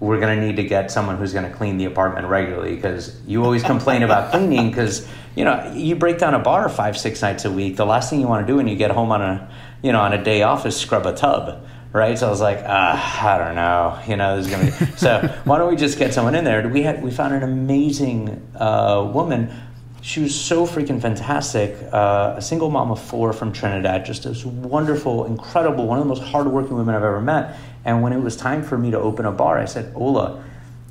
we're going to need to get someone who's going to clean the apartment regularly because you always complain about cleaning because you know you break down a bar five six nights a week the last thing you want to do when you get home on a you know on a day off is scrub a tub right so i was like ah, i don't know you know there's going to be so why don't we just get someone in there we had we found an amazing uh, woman she was so freaking fantastic. Uh, a single mom of four from Trinidad, just this wonderful, incredible, one of the most hardworking women I've ever met. And when it was time for me to open a bar, I said, Ola,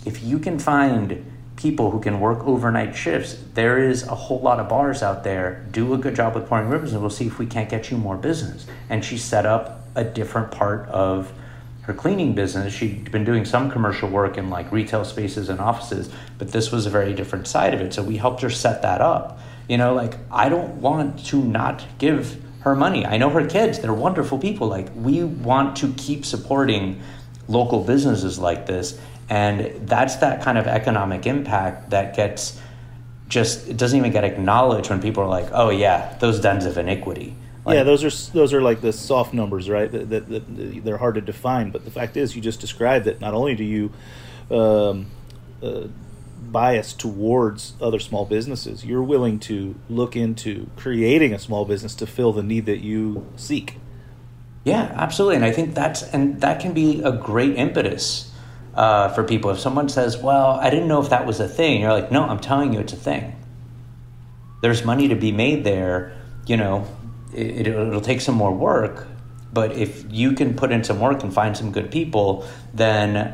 if you can find people who can work overnight shifts, there is a whole lot of bars out there. Do a good job with Pouring Ribbons, and we'll see if we can't get you more business. And she set up a different part of her cleaning business. She'd been doing some commercial work in like retail spaces and offices, but this was a very different side of it. So we helped her set that up. You know, like I don't want to not give her money. I know her kids, they're wonderful people. Like we want to keep supporting local businesses like this. And that's that kind of economic impact that gets just, it doesn't even get acknowledged when people are like, oh, yeah, those dens of iniquity. Like, yeah, those are those are like the soft numbers, right? That, that, that they're hard to define. But the fact is, you just described that. Not only do you um, uh, bias towards other small businesses, you're willing to look into creating a small business to fill the need that you seek. Yeah, absolutely. And I think that's and that can be a great impetus uh, for people. If someone says, "Well, I didn't know if that was a thing," you're like, "No, I'm telling you, it's a thing. There's money to be made there. You know, it, it'll take some more work, but if you can put in some work and find some good people, then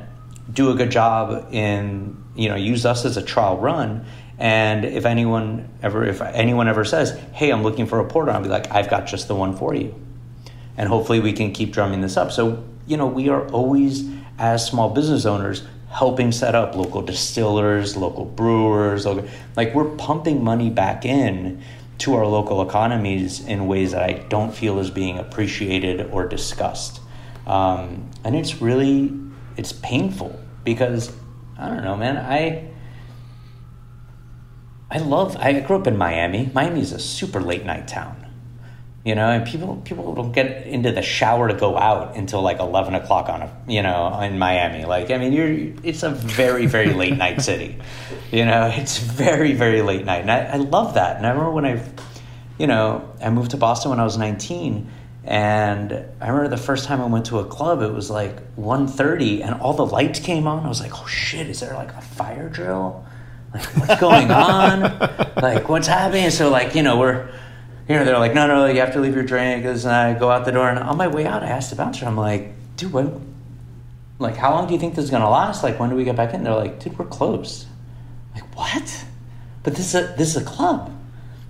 do a good job in you know use us as a trial run." And if anyone ever, if anyone ever says, "Hey, I'm looking for a porter," I'll be like, "I've got just the one for you." and hopefully we can keep drumming this up. So, you know, we are always, as small business owners, helping set up local distillers, local brewers, local, like we're pumping money back in to our local economies in ways that I don't feel is being appreciated or discussed. Um, and it's really, it's painful because, I don't know, man, I, I love, I grew up in Miami. Miami is a super late night town you know and people people don't get into the shower to go out until like 11 o'clock on a you know in miami. Like i mean you're it's a very very late night city. You know it's very very late night. And I, I love that. And i remember when i you know i moved to boston when i was 19 and i remember the first time i went to a club it was like 1.30 and all the lights came on. I was like oh shit is there like a fire drill? Like what's going on? Like what's happening? So like you know we're you know, they're like, no, no, you have to leave your drink. And I go out the door, and on my way out, I asked the bouncer, I'm like, dude, what? Like, how long do you think this is gonna last? Like, when do we get back in? They're like, dude, we're closed. I'm like, what? But this is a, this is a club.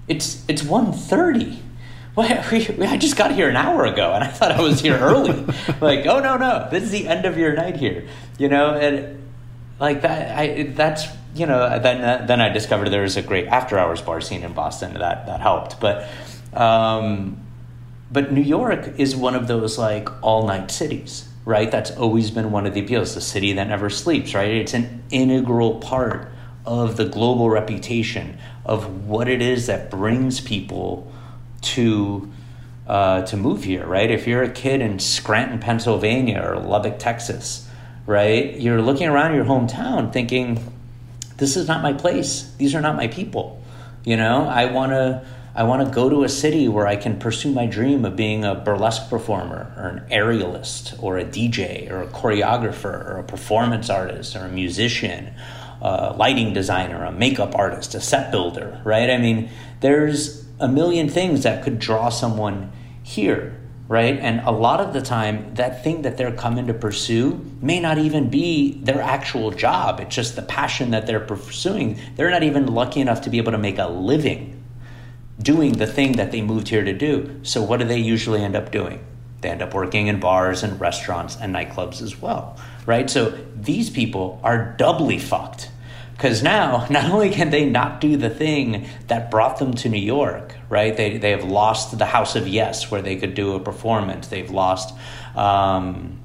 It's it's 1.30. What? We, we, I just got here an hour ago, and I thought I was here early. like, oh no, no, this is the end of your night here. You know, and like that. I that's you know, then then I discovered there was a great after hours bar scene in Boston that that helped. But um, but New York is one of those like all night cities, right? That's always been one of the appeals. The city that never sleeps, right? It's an integral part of the global reputation of what it is that brings people to uh, to move here, right? If you're a kid in Scranton, Pennsylvania, or Lubbock, Texas, right, you're looking around your hometown thinking this is not my place. These are not my people. You know, I want to I want to go to a city where I can pursue my dream of being a burlesque performer or an aerialist or a DJ or a choreographer or a performance artist or a musician, a lighting designer, a makeup artist, a set builder, right? I mean, there's a million things that could draw someone here, right? And a lot of the time, that thing that they're coming to pursue may not even be their actual job. It's just the passion that they're pursuing. They're not even lucky enough to be able to make a living doing the thing that they moved here to do. So, what do they usually end up doing? They end up working in bars and restaurants and nightclubs as well, right? So, these people are doubly fucked because now not only can they not do the thing that brought them to New York, right? They, they have lost the House of Yes where they could do a performance, they've lost. Um,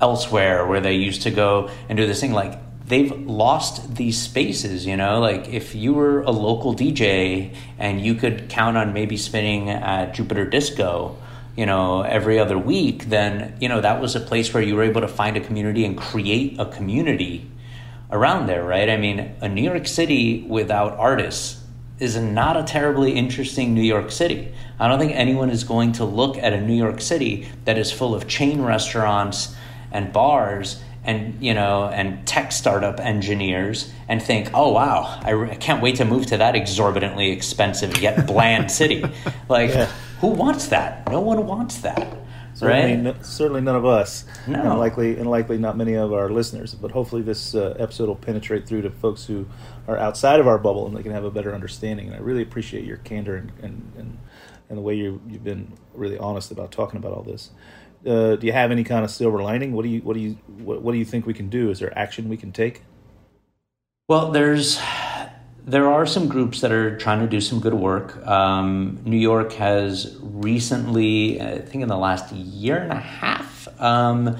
elsewhere where they used to go and do this thing like they've lost these spaces, you know? Like if you were a local DJ and you could count on maybe spinning at Jupiter Disco, you know, every other week, then, you know, that was a place where you were able to find a community and create a community around there, right? I mean, a New York City without artists is not a terribly interesting New York City. I don't think anyone is going to look at a New York City that is full of chain restaurants and bars and you know and tech startup engineers and think oh wow I, re- I can't wait to move to that exorbitantly expensive yet bland city like yeah. who wants that no one wants that certainly, right certainly none of us no. and likely and likely not many of our listeners but hopefully this uh, episode will penetrate through to folks who are outside of our bubble and they can have a better understanding and i really appreciate your candor and and, and, and the way you, you've been really honest about talking about all this uh, do you have any kind of silver lining? What do you what do you what, what do you think we can do? Is there action we can take? Well, there's there are some groups that are trying to do some good work. Um, New York has recently, I think in the last year and a half, um,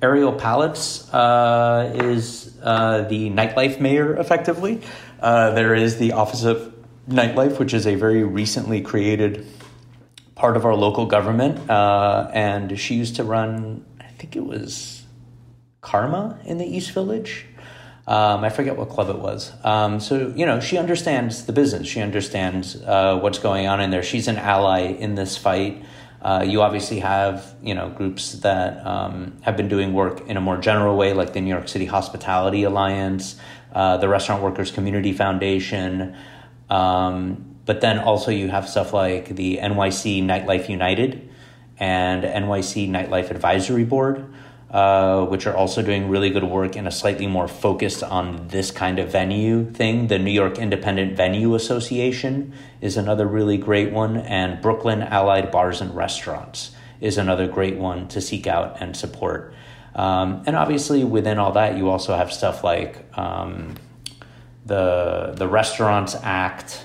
Ariel Palitz uh, is uh, the nightlife mayor, effectively. Uh, there is the Office of Nightlife, which is a very recently created part of our local government, uh, and she used to run. I think it was Karma in the East Village. Um, I forget what club it was. Um, so you know, she understands the business. She understands uh, what's going on in there. She's an ally in this fight. Uh, you obviously have you know groups that um, have been doing work in a more general way, like the New York City Hospitality Alliance, uh, the Restaurant Workers Community Foundation. Um, but then also you have stuff like the NYC Nightlife United and NYC Nightlife Advisory Board, uh, which are also doing really good work in a slightly more focused on this kind of venue thing. The New York Independent Venue Association is another really great one, and Brooklyn Allied Bars and Restaurants is another great one to seek out and support. Um, and obviously, within all that, you also have stuff like um, the the Restaurants Act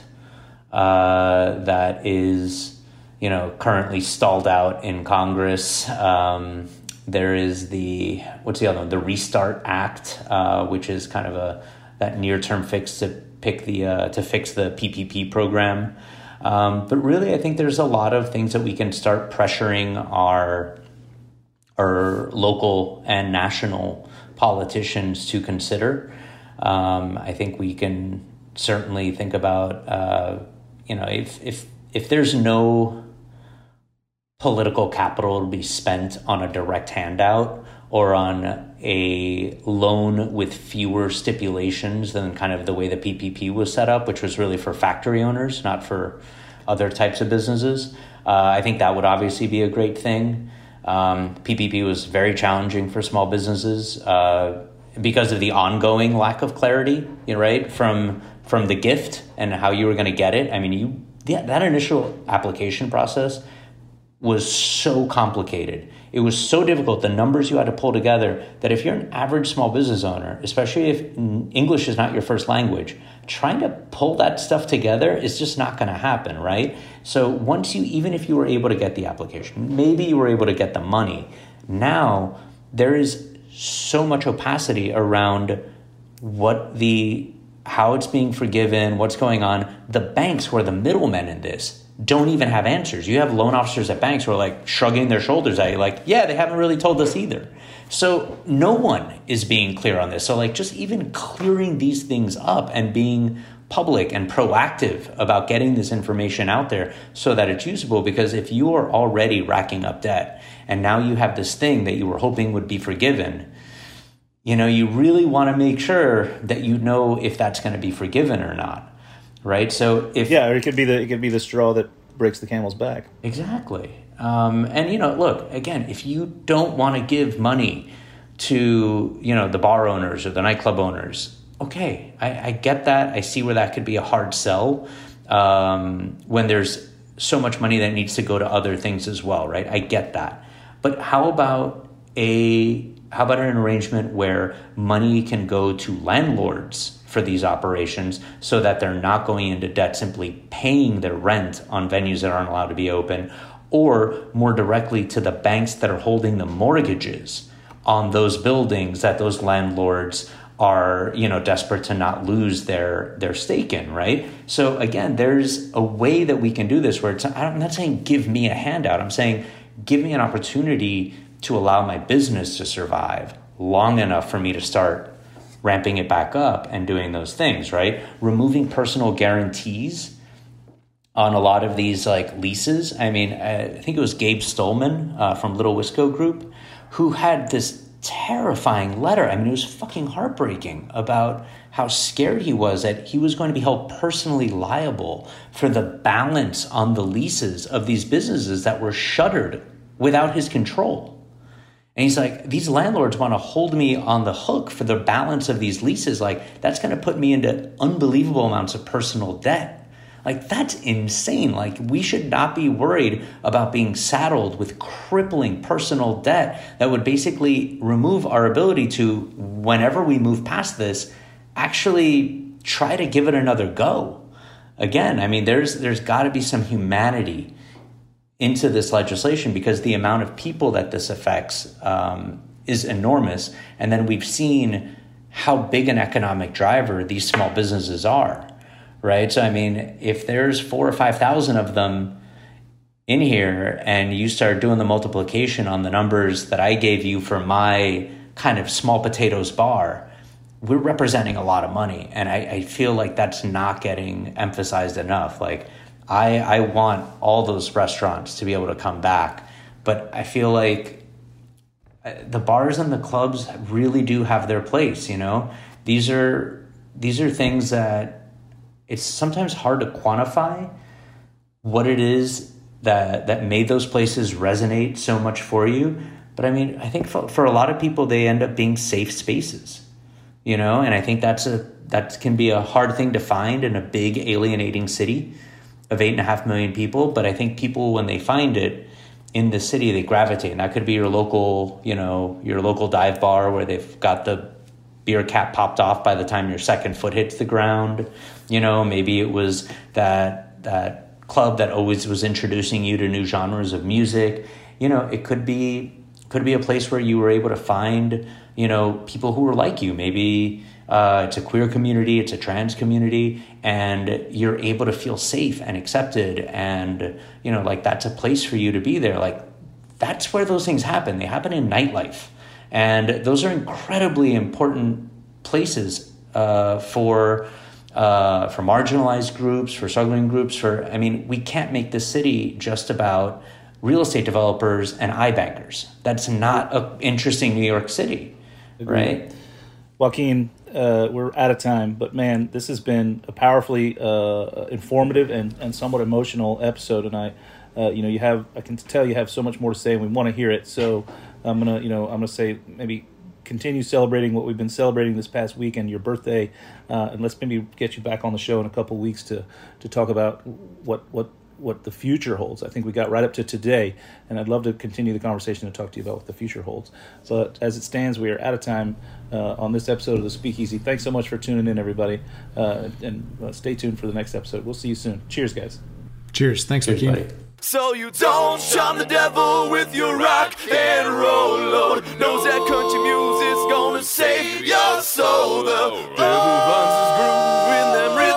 uh, that is, you know, currently stalled out in Congress. Um, there is the what's the other one? The Restart Act, uh, which is kind of a that near term fix to pick the uh, to fix the PPP program. Um, but really, I think there's a lot of things that we can start pressuring our our local and national politicians to consider. Um, I think we can certainly think about uh, you know, if if if there's no political capital to be spent on a direct handout or on a loan with fewer stipulations than kind of the way the PPP was set up, which was really for factory owners, not for other types of businesses. Uh, I think that would obviously be a great thing. Um, PPP was very challenging for small businesses uh, because of the ongoing lack of clarity, you know, right? From from the gift and how you were going to get it. I mean, you yeah, that initial application process was so complicated. It was so difficult. The numbers you had to pull together that if you're an average small business owner, especially if English is not your first language, trying to pull that stuff together is just not going to happen, right? So once you, even if you were able to get the application, maybe you were able to get the money, now there is so much opacity around what the how it's being forgiven, what's going on. The banks, were the middlemen in this, don't even have answers. You have loan officers at banks who are like shrugging their shoulders at you, like, yeah, they haven't really told us either. So no one is being clear on this. So, like, just even clearing these things up and being public and proactive about getting this information out there so that it's usable. Because if you are already racking up debt and now you have this thing that you were hoping would be forgiven, you know, you really want to make sure that you know if that's going to be forgiven or not. Right. So if yeah, or it could be the it could be the straw that breaks the camel's back. Exactly. Um, and you know, look again. If you don't want to give money to you know the bar owners or the nightclub owners, okay, I, I get that. I see where that could be a hard sell um, when there's so much money that needs to go to other things as well, right? I get that. But how about a how about an arrangement where money can go to landlords for these operations so that they're not going into debt simply paying their rent on venues that aren't allowed to be open or more directly to the banks that are holding the mortgages on those buildings that those landlords are you know desperate to not lose their their stake in right? So again there's a way that we can do this where it's i'm not saying give me a handout. I'm saying give me an opportunity to allow my business to survive long enough for me to start ramping it back up and doing those things right removing personal guarantees on a lot of these like leases. I mean, I think it was Gabe Stulman uh, from Little Wisco Group who had this terrifying letter. I mean, it was fucking heartbreaking about how scared he was that he was going to be held personally liable for the balance on the leases of these businesses that were shuttered without his control. And he's like, these landlords want to hold me on the hook for the balance of these leases. Like, that's going to put me into unbelievable amounts of personal debt. Like, that's insane. Like, we should not be worried about being saddled with crippling personal debt that would basically remove our ability to, whenever we move past this, actually try to give it another go. Again, I mean, there's there's got to be some humanity into this legislation because the amount of people that this affects um, is enormous, and then we've seen how big an economic driver these small businesses are right? So I mean, if there's four or five thousand of them in here, and you start doing the multiplication on the numbers that I gave you for my kind of small potatoes bar, we're representing a lot of money, and I, I feel like that's not getting emphasized enough. Like, I I want all those restaurants to be able to come back, but I feel like uh, the bars and the clubs really do have their place. You know, these are these are things that it's sometimes hard to quantify what it is that that made those places resonate so much for you. But i mean i think for, for a lot of people they end up being safe spaces you know? And i think that's a that can be a hard thing to find in a big alienating city of eight and a half million people but i think people when they find it in the city they gravitate and that could be your local you know your local dive bar where they've got the beer cap popped off by the time your second foot hits the ground you know, maybe it was that that club that always was introducing you to new genres of music. You know, it could be could be a place where you were able to find you know people who were like you. Maybe uh, it's a queer community, it's a trans community, and you're able to feel safe and accepted, and you know, like that's a place for you to be there. Like that's where those things happen. They happen in nightlife, and those are incredibly important places uh, for uh, for marginalized groups, for struggling groups. For I mean, we can't make this city just about real estate developers and iBankers. That's not an interesting New York City, right? Joaquin, uh, we're out of time, but man, this has been a powerfully uh, informative and, and somewhat emotional episode. And I, uh, you know, you have I can tell you have so much more to say, and we want to hear it. So I'm gonna, you know, I'm gonna say maybe continue celebrating what we've been celebrating this past week and your birthday, uh, and let's maybe get you back on the show in a couple weeks to to talk about what what what the future holds. I think we got right up to today, and I'd love to continue the conversation and talk to you about what the future holds. But as it stands, we are out of time uh, on this episode of the Speakeasy. Thanks so much for tuning in, everybody, uh, and uh, stay tuned for the next episode. We'll see you soon. Cheers, guys. Cheers. Thanks, Cheers, Buddy. So you don't shun the devil with your rock and roll load. Knows that country music's gonna save your soul. The devil runs his groove It's gonna get